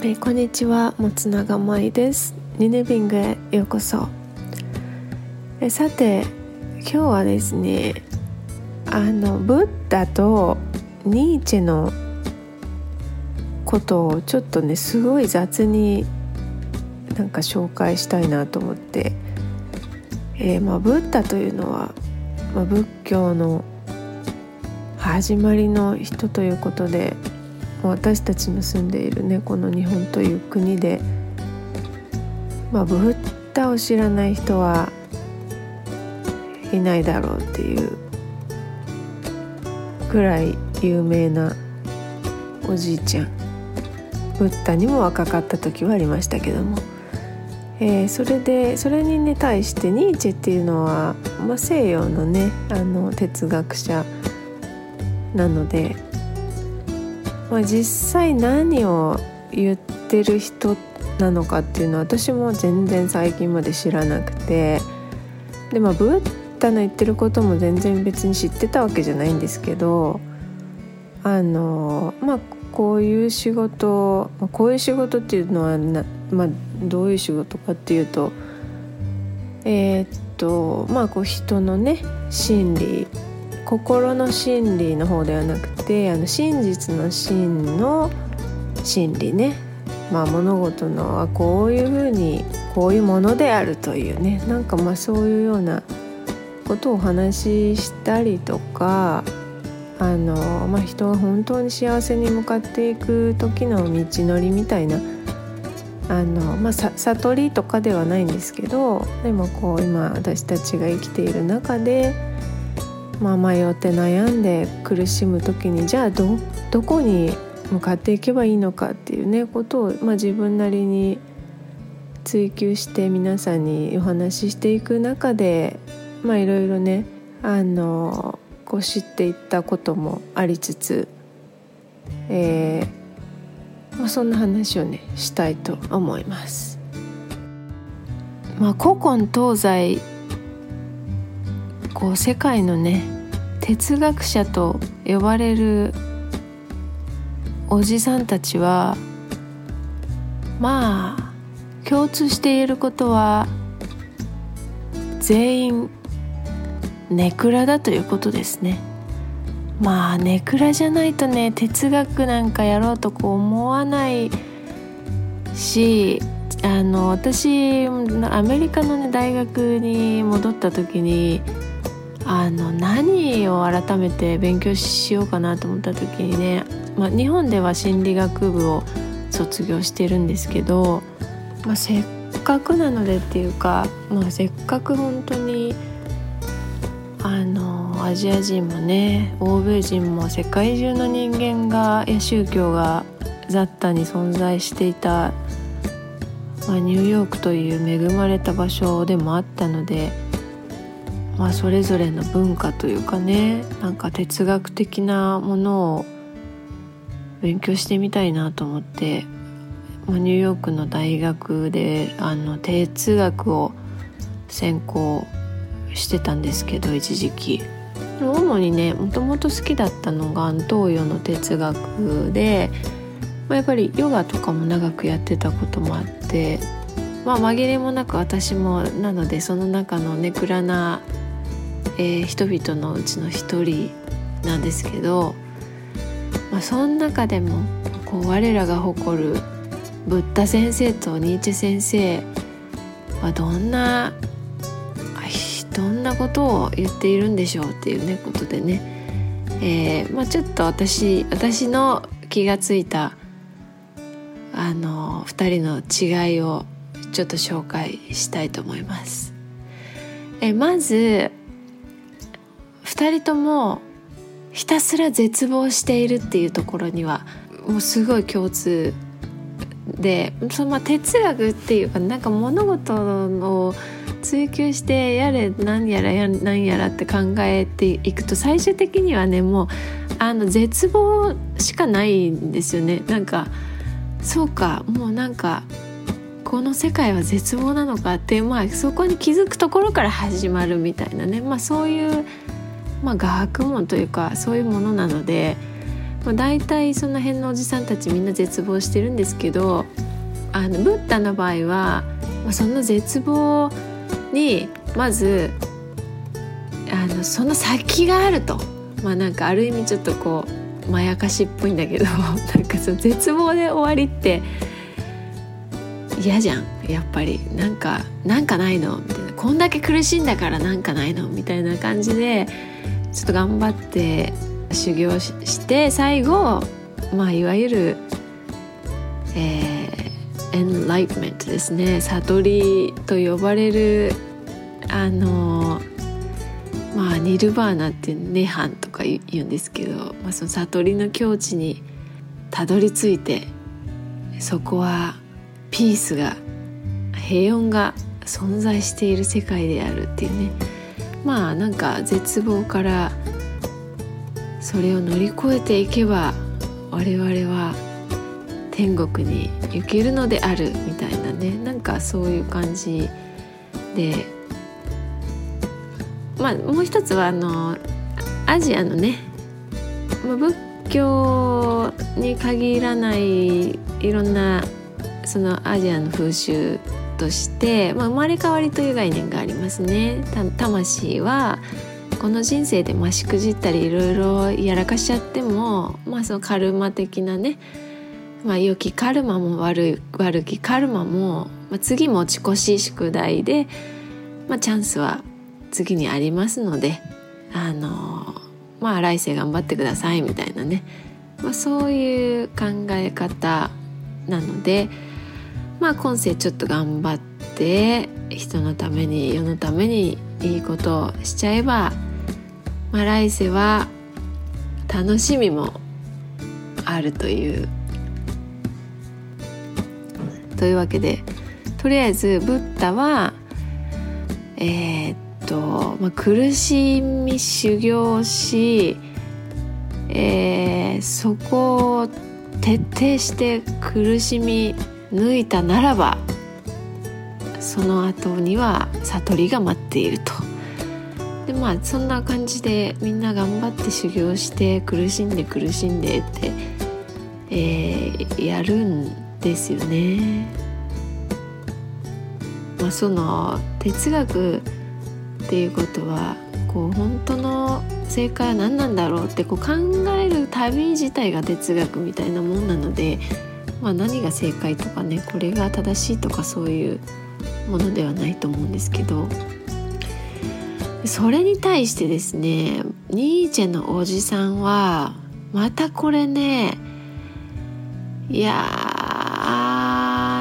えー、こんにちは松永舞です。ニネビングへようこそ。えさて今日はですねあのブッダとニーチェのことをちょっとねすごい雑になんか紹介したいなと思って、えー、まあ、ブッダというのは、まあ、仏教の始まりの人ということで私たちの住んでいるねこの日本という国で、まあ、ブッダを知らない人はいないだろうっていうくらい有名なおじいちゃん。ブッダにも若かった時はありましたけども、えー、それでそれにね対してニーチェっていうのは、まあ、西洋のねあの哲学者なのでまあ、実際何を言ってる人なのかっていうのは私も全然最近まで知らなくて。でまあブッダの言ってることも全然別に知ってたわけじゃないんですけど。あのまあこういう仕事こういう仕事っていうのはな、まあ、どういう仕事かっていうと。えー、っとまあこう人のね心理心の心理の方ではなくてあの真実の真の真理ね。まあ物事のはこういうふうにこういうものであるというね。なんかまあそういうようなことをお話ししたりとかあの、まあ、人が本当に幸せに向かっていく時の道のりみたいなあの、まあ、悟りとかではないんですけどでもこう今私たちが生きている中でまあ、迷って悩んで苦しむ時にじゃあどどこに向かっていけばいいのかっていうねことを、まあ、自分なりに追求して皆さんにお話ししていく中でまあいろいろねあのこう知っていったこともありつつ、えーまあ、そんな話をねしたいと思います。まあ、古今東西こう世界のね哲学者と呼ばれるおじさんたちはまあ共通していることは全員ネクラだということですね。まあネクラじゃないとね哲学なんかやろうとこう思わないしあの私アメリカの、ね、大学に戻った時にあの何を改めて勉強しようかなと思った時にね、まあ、日本では心理学部を卒業してるんですけど、まあ、せっかくなのでっていうか、まあ、せっかく本当にあのアジア人もね欧米人も世界中の人間がや宗教が雑多に存在していた、まあ、ニューヨークという恵まれた場所でもあったので。まあ、それぞれの文化というかねなんか哲学的なものを勉強してみたいなと思って、まあ、ニューヨークの大学であの哲学を専攻してたんですけど一時期。主にねもともと好きだったのが東洋の哲学で、まあ、やっぱりヨガとかも長くやってたこともあってまあ紛れもなく私もなのでその中のネクラなえー、人々のうちの一人なんですけど、まあ、その中でもこう我らが誇るブッダ先生とニーチェ先生はどんなどんなことを言っているんでしょうっていうねことでね、えーまあ、ちょっと私私の気がついたあの2人の違いをちょっと紹介したいと思います。えまず2人ともひたすら絶望しているっていうところにはもうすごい共通でそのまあ哲学っていうかなんか物事を追求してやれ何やらや何やらって考えていくと最終的にはねもうあの絶望しかないんですよね。なんかそうかもうなんかこの世界は絶望なのかってまあそこに気づくところから始まるみたいなね。まあそういうまあ、学問というかそういうものなので、まあ、大体その辺のおじさんたちみんな絶望してるんですけどあのブッダの場合は、まあ、その絶望にまずあのその先があると。まあなんかある意味ちょっとこうまやかしっぽいんだけど なんかその絶望で終わりって嫌じゃんやっぱり。なんかなんかないの？みたいな。こんだけ苦しいんだからなんかないの？みたいな感じでちょっと頑張って修行して最後まあいわゆる、えー、エンライトメントですね。悟りと呼ばれるあのまあニルバーナって涅槃とか言うんですけど、まあ、その悟りの境地にたどり着いてそこはピースが平穏が存在している世界であるっていうね。まあなんか絶望からそれを乗り越えていけば我々は天国に行けるのであるみたいなね。なんかそういう感じで。まあもう一つはあのアジアのね。仏教に限らないいろんなそのアジアの風習として、まあ、生まれ変わりという概念がありますね。魂はこの人生でましくじったりいろいろやらかしちゃっても、まあ、そのカルマ的なね、まあ、良きカルマも悪い悪きカルマも、まあ、次持ち越し宿題で、まあ、チャンスは次にありますのであのまあ来世頑張ってくださいみたいなね、まあ、そういう考え方なので。まあ今世ちょっと頑張って人のために世のためにいいことをしちゃえば、まあ、来世は楽しみもあるという。というわけでとりあえずブッダはえー、っと、まあ、苦しみ修行し、えー、そこを徹底して苦しみ抜いたならばその後には悟りが待っていると。でまあそんな感じでみんな頑張って修行して苦しんで苦しんでって、えー、やるんですよね。まあ、その哲学っていうことはこう本当の正解は何なんだろうってこう考える旅自体が哲学みたいなもんなのでまあ、何が正解とかねこれが正しいとかそういうものではないと思うんですけど。それに対してですねニーチェのおじさんはまたこれねいや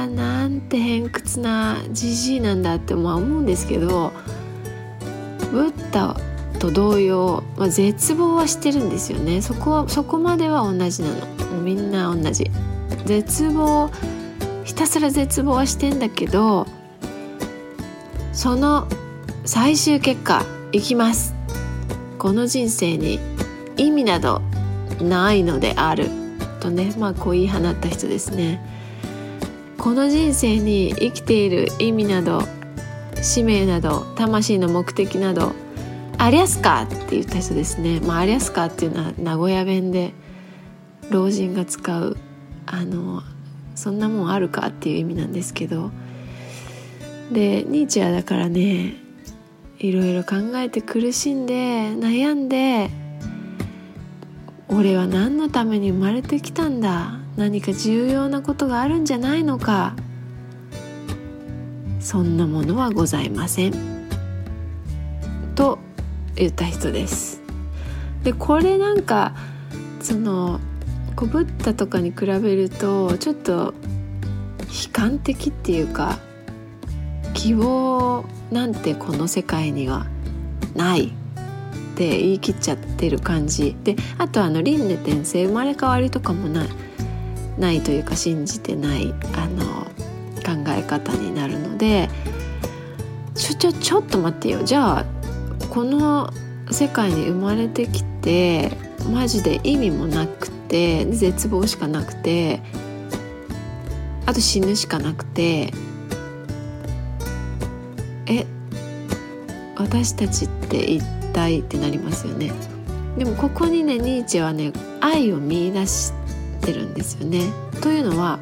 ーなんて偏屈なじじいなんだってまあ思うんですけどブッダと同様、まあ、絶望はしてるんですよね。そこはそこまでは同じなの。みんな同じ。絶望ひたすら絶望はしてんだけどその最終結果いきます。この人生に意味などないのである。とねまあこう言い放った人ですね。この人生に生きている意味など使命など魂の目的などありゃすかって言った人ですね。まあありゃすかっていうのは名古屋弁で老人が使うあのそんなもんあるかっていう意味なんですけど。でニーチェはだからねいろいろ考えて苦しんで悩んで俺は何のために生まれてきたんだ？何か重要なことがあるんじゃないのか？そんなものはございません。と言った人です。でこれなんかそのこうブッダとかに比べるとちょっと悲観的っていうか希望なんてこの世界にはないって言い切っちゃってる感じであとあの輪廻転生生まれ変わりとかもないないというか信じてないあの考え方になるのでちょちょちょっと待ってよ。じゃあこの世界に生まれてきてマジで意味もなくて絶望しかなくてあと死ぬしかなくてえ私たちって一体ってなりますよねでもここにねニーチェはね愛を見出してるんですよね。というのは、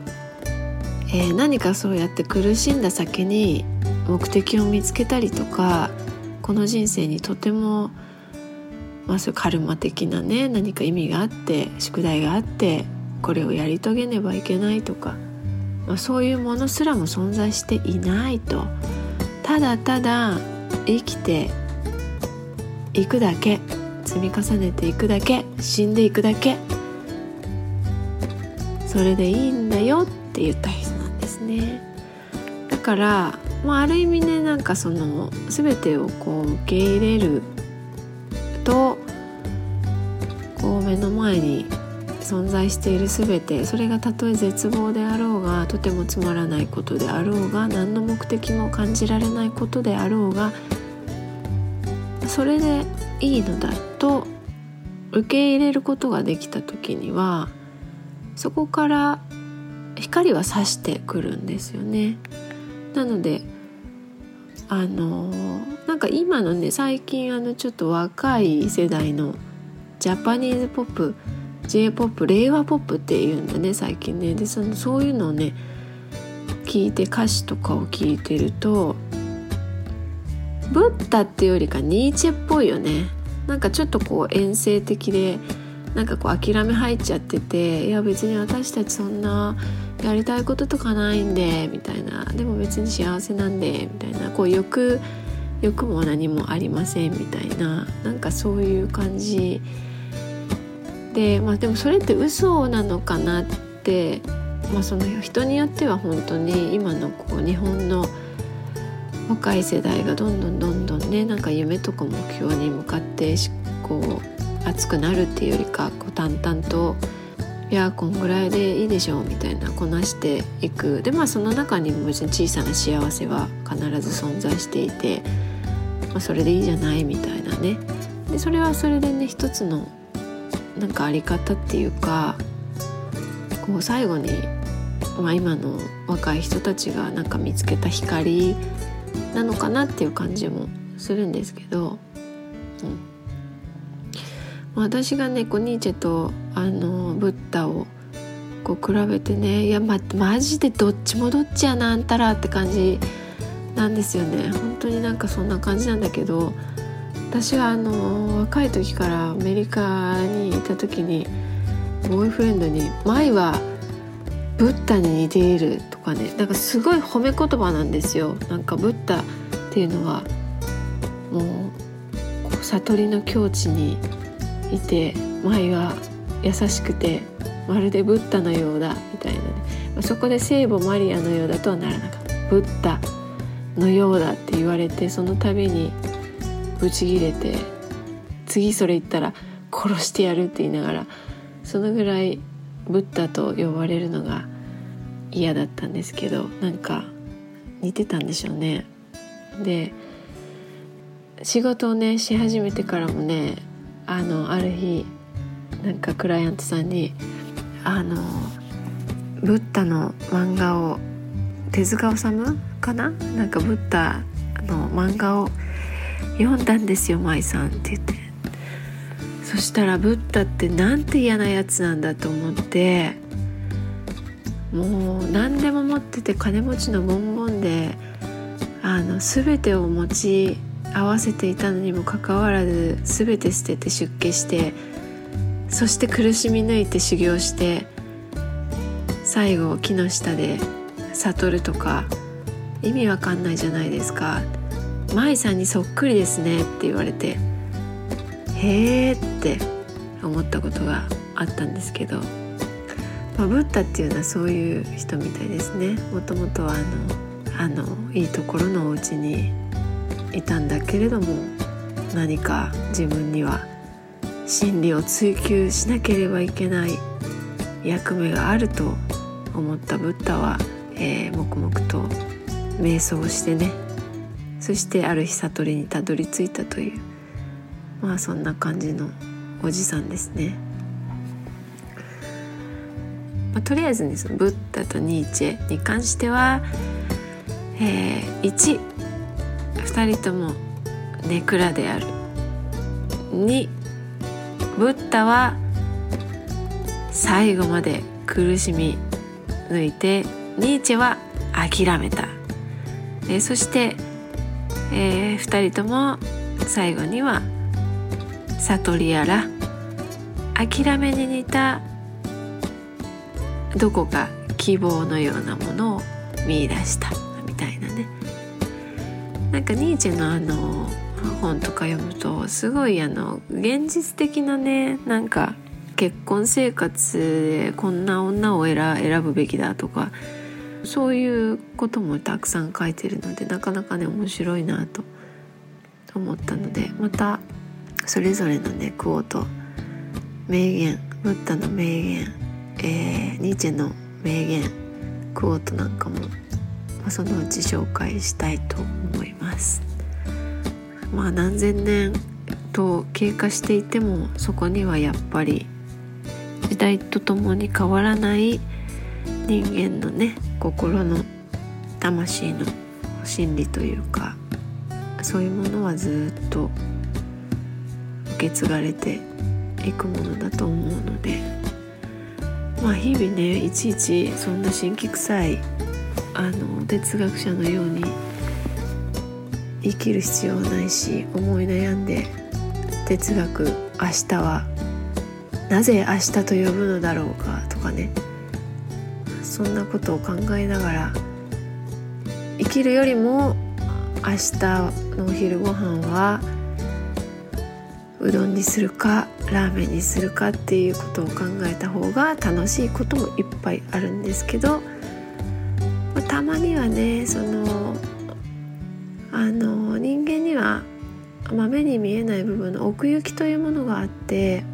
えー、何かそうやって苦しんだ先に目的を見つけたりとかこの人生にとても、まあ、そういうカルマ的なね何か意味があって宿題があってこれをやり遂げねばいけないとか、まあ、そういうものすらも存在していないと。ただただ生きていくだけ積み重ねていくだけ死んでいくだけそれでいいんだよって言った人なんですね。だから、まあ、ある意味ねなんかその全てをこう受け入れると目の前に存在している全てそれがたとえ絶望であろうがとてもつまらないことであろうが何の目的も感じられないことであろうがそれでいいのだと受け入れることができた時にはそこから光は差してくるんですよね。なのであのなんか今のね最近あのちょっと若い世代のジャパニーズポップ j p o p 令和ポップっていうんだね最近ね。でそのそういうのをね聞いて歌詞とかを聞いてるとブッダっていうよりかニーチェっぽいよね。なんかちょっとこう遠征的でなんかこう諦め入っちゃってていや別に私たちそんなやりたいこととかないんでみたいな。でも別に幸せなんでみたいな。こう欲欲も何もありませんみたいな。なんかそういう感じでまあでもそれって嘘なのかなって、まあ、その人によっては本当に今のこう日本の若い世代がどんどんどんどんねなんか夢とか目標に向かってこう熱くなるっていうよりかこう淡々といやこんぐらいでいいでしょうみたいなこなしていく。でまあその中にも別に小さな幸せは必ず存在していて、まあ、それでいいじゃないみたいなね。でそれはそれでね一つのなんかあり方っていうかこう最後に、まあ、今の若い人たちがなんか見つけた光なのかなっていう感じもするんですけど、うん、私がねこうニーチェとあのブッダをこう比べてねいや、ま、マジでどっちもどっちやなあんたらって感じなんですよね。本当になんかそんな感じなんだけど私はあの若い時からアメリカにいた時にボーイフレンドに「舞はブッダに似ている」とかねなんかすごい褒め言葉なんですよ。なんかブッダっていうのはもうこう悟りの境地にいて舞は優しくてまるでブッダのようだみたいなね、そこで聖母マリアのようだとはならなかったブッダのようだって言われてその度にブチギレて次それ言ったら殺してやるって言いながらそのぐらいブッダと呼ばれるのが嫌だったんですけどなんか似てたんでしょうね。で仕事をねし始めてからもねあのある日なんかクライアントさんにあのブッダの漫画を手塚治虫かな？なんかブッダの漫画を読んだんですよ舞さんって言って。そしたらブッダってなんて嫌なやつなんだと思ってもう何でも持ってて金持ちのボンボンであの全てを持ち合わせていたのにもかかわらず全て捨てて出家してそして苦しみ抜いて修行して最後木の下で悟るとか意味わかんないじゃないですか。舞さんにそっくりですねって言われてへえって思ったことがあったんですけどまあ、ブッダっていうのはそういう人みたいですね。もともとはあのあのいいところのお家にいたんだけれども何か自分には真理を追求しなければいけない役目があると思ったブッダは、えー、黙々と瞑想してねそしてある日悟りにたどり着いたというまあそんな感じのおじさんですね。まあ、とりあえずねそのブッダとニーチェに関しては、えー、12人ともネクラである2ブッダは最後まで苦しみ抜いてニーチェは諦めた、えそして、えー、2人とも最後には悟りやら諦めに似たどこか希望のようなものを見出したみたいなね。なんかニーチェのあの本とか読むとすごいあの現実的なねなんか結婚生活でこんな女を選ぶべきだとかそういうこともたくさん書いてるのでなかなかね面白いなと思ったのでまたそれぞれのねクオート名言ブッダの名言、えー、ニーチェの名言クオートなんかも、まあ、そのうち紹介したいと思います。まあ何千年と経過していてもそこにはやっぱり時代とともに変わらない人間のね心の魂の心理というかそういうものはずっと受け継がれていくものだと思うのでまあ日々ねいちいちそんな神秘臭いあの哲学者のように生きる必要はないし思い悩んで哲学明日はなぜ明日と呼ぶのだろうかとかね。そんなことを考えながら生きるよりも明日のお昼ご飯はうどんにするかラーメンにするかっていうことを考えた方が楽しいこともいっぱいあるんですけど、まあ、たまにはねそのあの人間には、まあ、目に見えない部分の奥行きというものがあって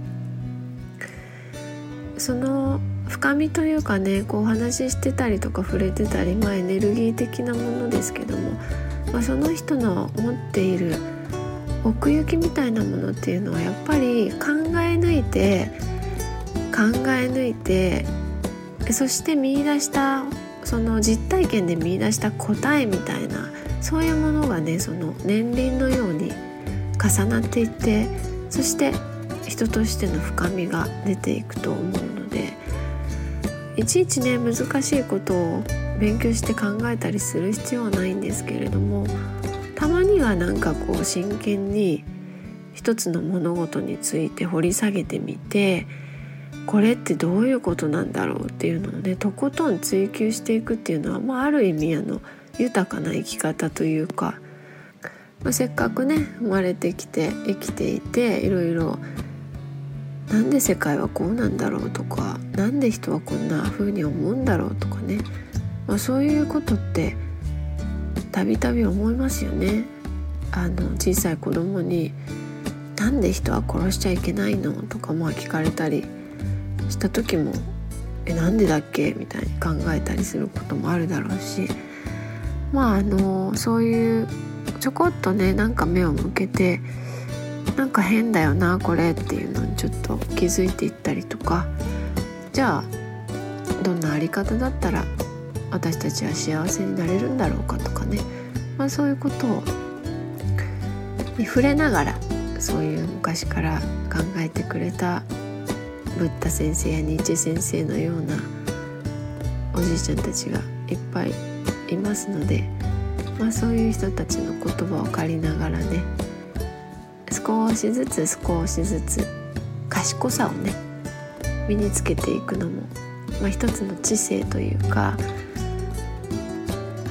その深みというかねこうお話ししてたりとか触れてたり、まあ、エネルギー的なものですけども、まあ、その人の持っている奥行きみたいなものっていうのはやっぱり考え抜いて考え抜いてそして見出したその実体験で見出した答えみたいなそういうものがねその年輪のように重なっていってそして人としての深みが出ていくと思う。のいちいちね難しいことを勉強して考えたりする必要はないんですけれどもたまにはなんかこう真剣に一つの物事について掘り下げてみてこれってどういうことなんだろうっていうのをねとことん追求していくっていうのは、まあ、ある意味あの豊かな生き方というか、まあ、せっかくね生まれてきて生きていていろいろなんで世界はこうなんだろうとか何で人はこんな風に思うんだろうとかね、まあ、そういうことってたびたび思いますよね。あの小さい子供に「なんで人は殺しちゃいけないの?」とかまあ聞かれたりした時も「えなんでだっけ?」みたいに考えたりすることもあるだろうしまああのそういうちょこっとねなんか目を向けてなんか変だよなこれっていうのにちょっと気づいていったりとか。じゃあどんなあり方だったら私たちは幸せになれるんだろうかとかね、まあ、そういうことを触れながらそういう昔から考えてくれたブッダ先生やニーチェ先生のようなおじいちゃんたちがいっぱいいますので、まあ、そういう人たちの言葉を借りながらね少しずつ少しずつ賢さをね身につけていくのも、まあ、一つの知性というか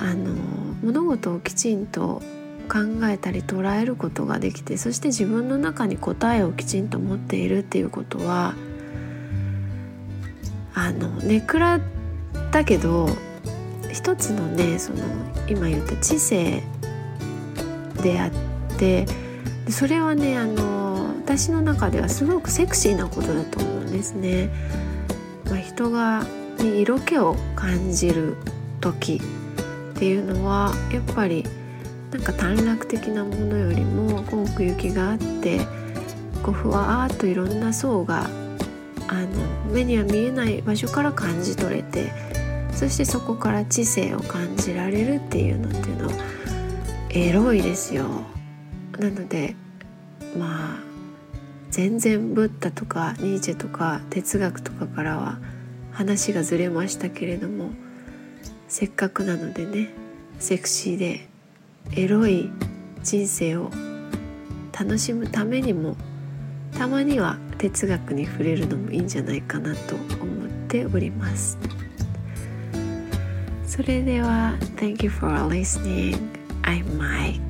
あの物事をきちんと考えたり捉えることができてそして自分の中に答えをきちんと持っているっていうことはあのネクラだけど一つのねその今言った知性であってそれはねあの私の中ではすごくセクシーなことだと思うんですね。まあ、人がに色気を感じる時っていうのはやっぱりなんか短絡的なものよりも奥行きがあってこうふわーっといろんな層があの目には見えない場所から感じ取れてそしてそこから知性を感じられるっていうのっていうのエロいですよ。なのでまあ全然ブッダとかニーチェとか哲学とかからは話がずれましたけれどもせっかくなのでねセクシーでエロい人生を楽しむためにもたまには哲学に触れるのもいいんじゃないかなと思っております。それでは Thank you for listening. I'm Mike.